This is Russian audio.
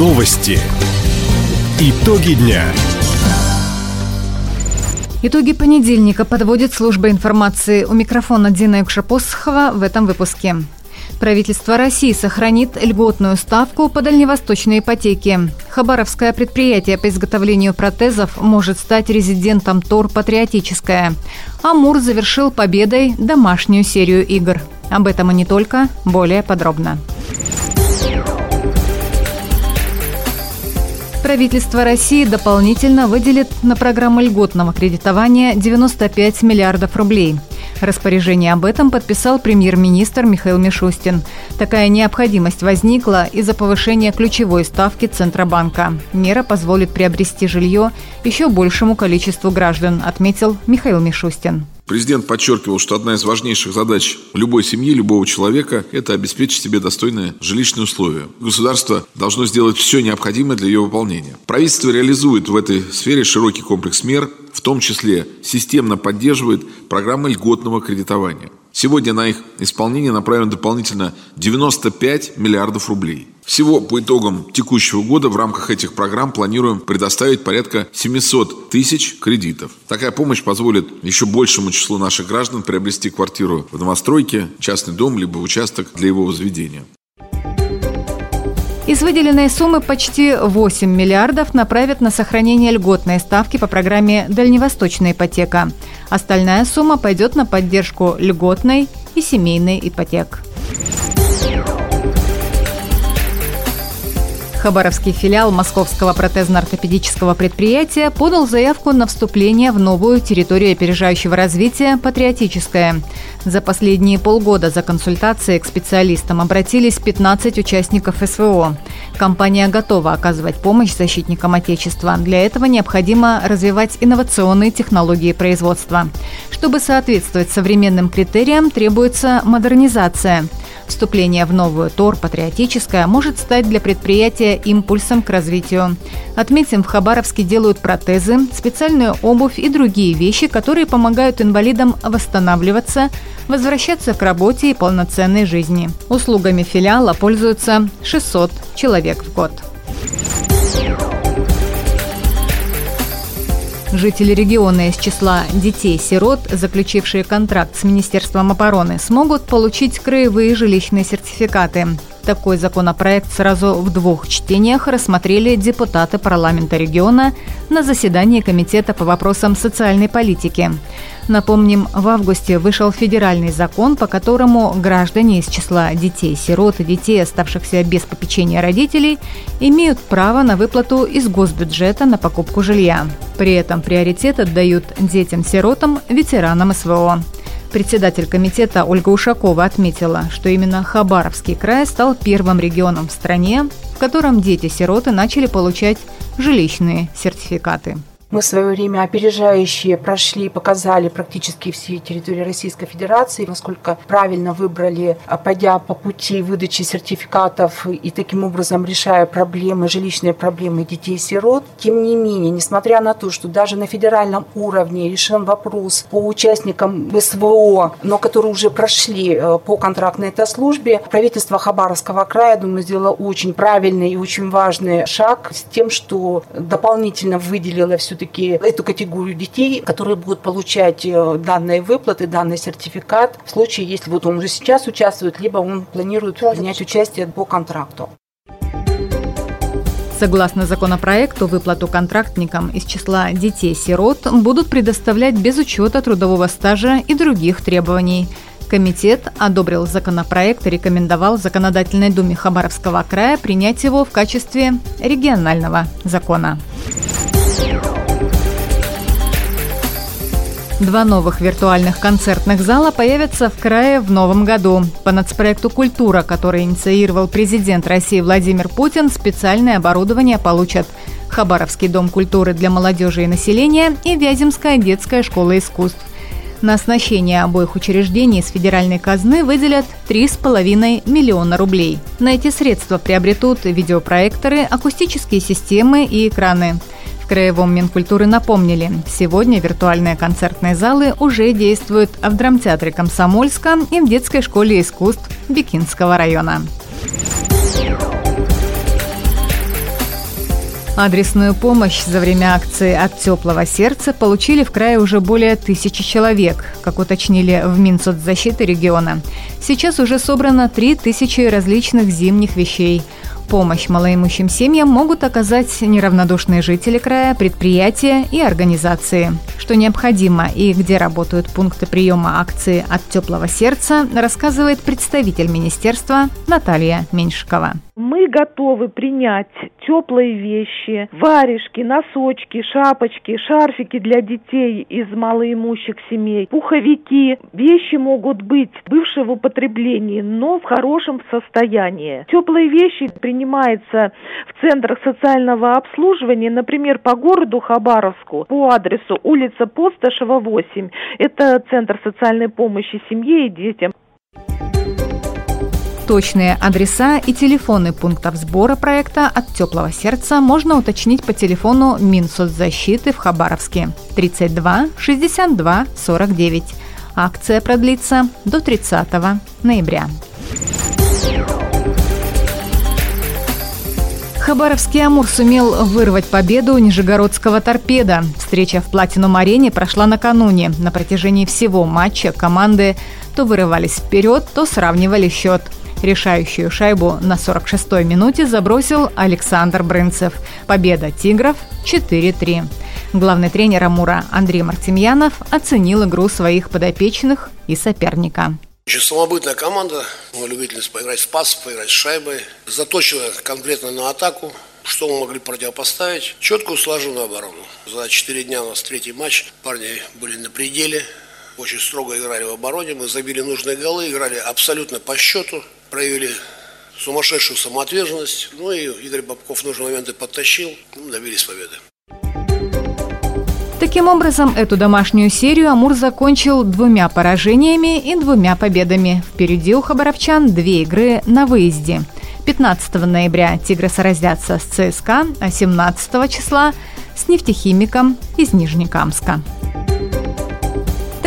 Новости. Итоги дня. Итоги понедельника подводит служба информации. У микрофона Дина Юкшапосхова в этом выпуске. Правительство России сохранит льготную ставку по дальневосточной ипотеке. Хабаровское предприятие по изготовлению протезов может стать резидентом ТОР «Патриотическое». Амур завершил победой домашнюю серию игр. Об этом и не только, более подробно. Правительство России дополнительно выделит на программу льготного кредитования 95 миллиардов рублей. Распоряжение об этом подписал премьер-министр Михаил Мишустин. Такая необходимость возникла из-за повышения ключевой ставки Центробанка. Мера позволит приобрести жилье еще большему количеству граждан, отметил Михаил Мишустин. Президент подчеркивал, что одна из важнейших задач любой семьи, любого человека – это обеспечить себе достойные жилищные условия. Государство должно сделать все необходимое для ее выполнения. Правительство реализует в этой сфере широкий комплекс мер, в том числе системно поддерживает программы льготного кредитования. Сегодня на их исполнение направлено дополнительно 95 миллиардов рублей. Всего по итогам текущего года в рамках этих программ планируем предоставить порядка 700 тысяч кредитов. Такая помощь позволит еще большему числу наших граждан приобрести квартиру в новостройке, частный дом либо участок для его возведения. Из выделенной суммы почти 8 миллиардов направят на сохранение льготной ставки по программе «Дальневосточная ипотека». Остальная сумма пойдет на поддержку льготной и семейной ипотек. Хабаровский филиал Московского протезно-ортопедического предприятия подал заявку на вступление в новую территорию опережающего развития «Патриотическая». За последние полгода за консультацией к специалистам обратились 15 участников СВО. Компания готова оказывать помощь защитникам Отечества. Для этого необходимо развивать инновационные технологии производства. Чтобы соответствовать современным критериям, требуется модернизация – Вступление в новую ТОР «Патриотическая» может стать для предприятия импульсом к развитию. Отметим, в Хабаровске делают протезы, специальную обувь и другие вещи, которые помогают инвалидам восстанавливаться, возвращаться к работе и полноценной жизни. Услугами филиала пользуются 600 человек в год. Жители региона из числа детей-сирот, заключившие контракт с Министерством обороны, смогут получить краевые жилищные сертификаты. Такой законопроект сразу в двух чтениях рассмотрели депутаты парламента региона на заседании Комитета по вопросам социальной политики. Напомним, в августе вышел федеральный закон, по которому граждане из числа детей-сирот и детей, оставшихся без попечения родителей, имеют право на выплату из госбюджета на покупку жилья. При этом приоритет отдают детям-сиротам, ветеранам СВО. Председатель комитета Ольга Ушакова отметила, что именно Хабаровский край стал первым регионом в стране, в котором дети-сироты начали получать жилищные сертификаты. Мы в свое время опережающие прошли показали практически все территории Российской Федерации, насколько правильно выбрали, а, пойдя по пути выдачи сертификатов и таким образом решая проблемы, жилищные проблемы детей-сирот. Тем не менее, несмотря на то, что даже на федеральном уровне решен вопрос по участникам СВО, но которые уже прошли э, по контрактной этой службе, правительство Хабаровского края, думаю, сделало очень правильный и очень важный шаг с тем, что дополнительно выделило всю все-таки эту категорию детей, которые будут получать э, данные выплаты, данный сертификат в случае, если вот он уже сейчас участвует, либо он планирует принять участие по контракту. Согласно законопроекту, выплату контрактникам из числа детей-сирот будут предоставлять без учета трудового стажа и других требований. Комитет одобрил законопроект и рекомендовал Законодательной Думе Хабаровского края принять его в качестве регионального закона. Два новых виртуальных концертных зала появятся в крае в новом году. По нацпроекту «Культура», который инициировал президент России Владимир Путин, специальное оборудование получат Хабаровский дом культуры для молодежи и населения и Вяземская детская школа искусств. На оснащение обоих учреждений из федеральной казны выделят 3,5 миллиона рублей. На эти средства приобретут видеопроекторы, акустические системы и экраны – Краевом Минкультуры напомнили, сегодня виртуальные концертные залы уже действуют в драмтеатре Комсомольска и в детской школе искусств Бикинского района. Адресную помощь за время акции «От теплого сердца» получили в крае уже более тысячи человек, как уточнили в Минсоцзащиты региона. Сейчас уже собрано три тысячи различных зимних вещей – Помощь малоимущим семьям могут оказать неравнодушные жители края, предприятия и организации. Что необходимо и где работают пункты приема акции «От теплого сердца», рассказывает представитель министерства Наталья Меньшикова. Мы готовы принять теплые вещи, варежки, носочки, шапочки, шарфики для детей из малоимущих семей, пуховики. Вещи могут быть бывшие в употреблении, но в хорошем состоянии. Теплые вещи принимаются в центрах социального обслуживания, например, по городу Хабаровску, по адресу улица Посташева, 8. Это Центр социальной помощи семье и детям. Точные адреса и телефоны пунктов сбора проекта «От теплого сердца» можно уточнить по телефону Минсоцзащиты в Хабаровске 32 62 49. Акция продлится до 30 ноября. Хабаровский «Амур» сумел вырвать победу у нижегородского «Торпеда». Встреча в «Платинум-арене» прошла накануне. На протяжении всего матча команды то вырывались вперед, то сравнивали счет – Решающую шайбу на 46-й минуте забросил Александр Брынцев. Победа «Тигров» 4-3. Главный тренер Амура Андрей Мартемьянов оценил игру своих подопечных и соперника. Очень самобытная команда, любительница поиграть в пас, поиграть с шайбой. Заточена конкретно на атаку. Что мы могли противопоставить? Четкую сложенную оборону. За четыре дня у нас третий матч. Парни были на пределе. Очень строго играли в обороне. Мы забили нужные голы, играли абсолютно по счету проявили сумасшедшую самоотверженность. Ну и Игорь Бабков в нужный момент и подтащил. Ну, добились победы. Таким образом, эту домашнюю серию Амур закончил двумя поражениями и двумя победами. Впереди у хабаровчан две игры на выезде. 15 ноября «Тигры» сразятся с ЦСКА, а 17 числа с нефтехимиком из Нижнекамска.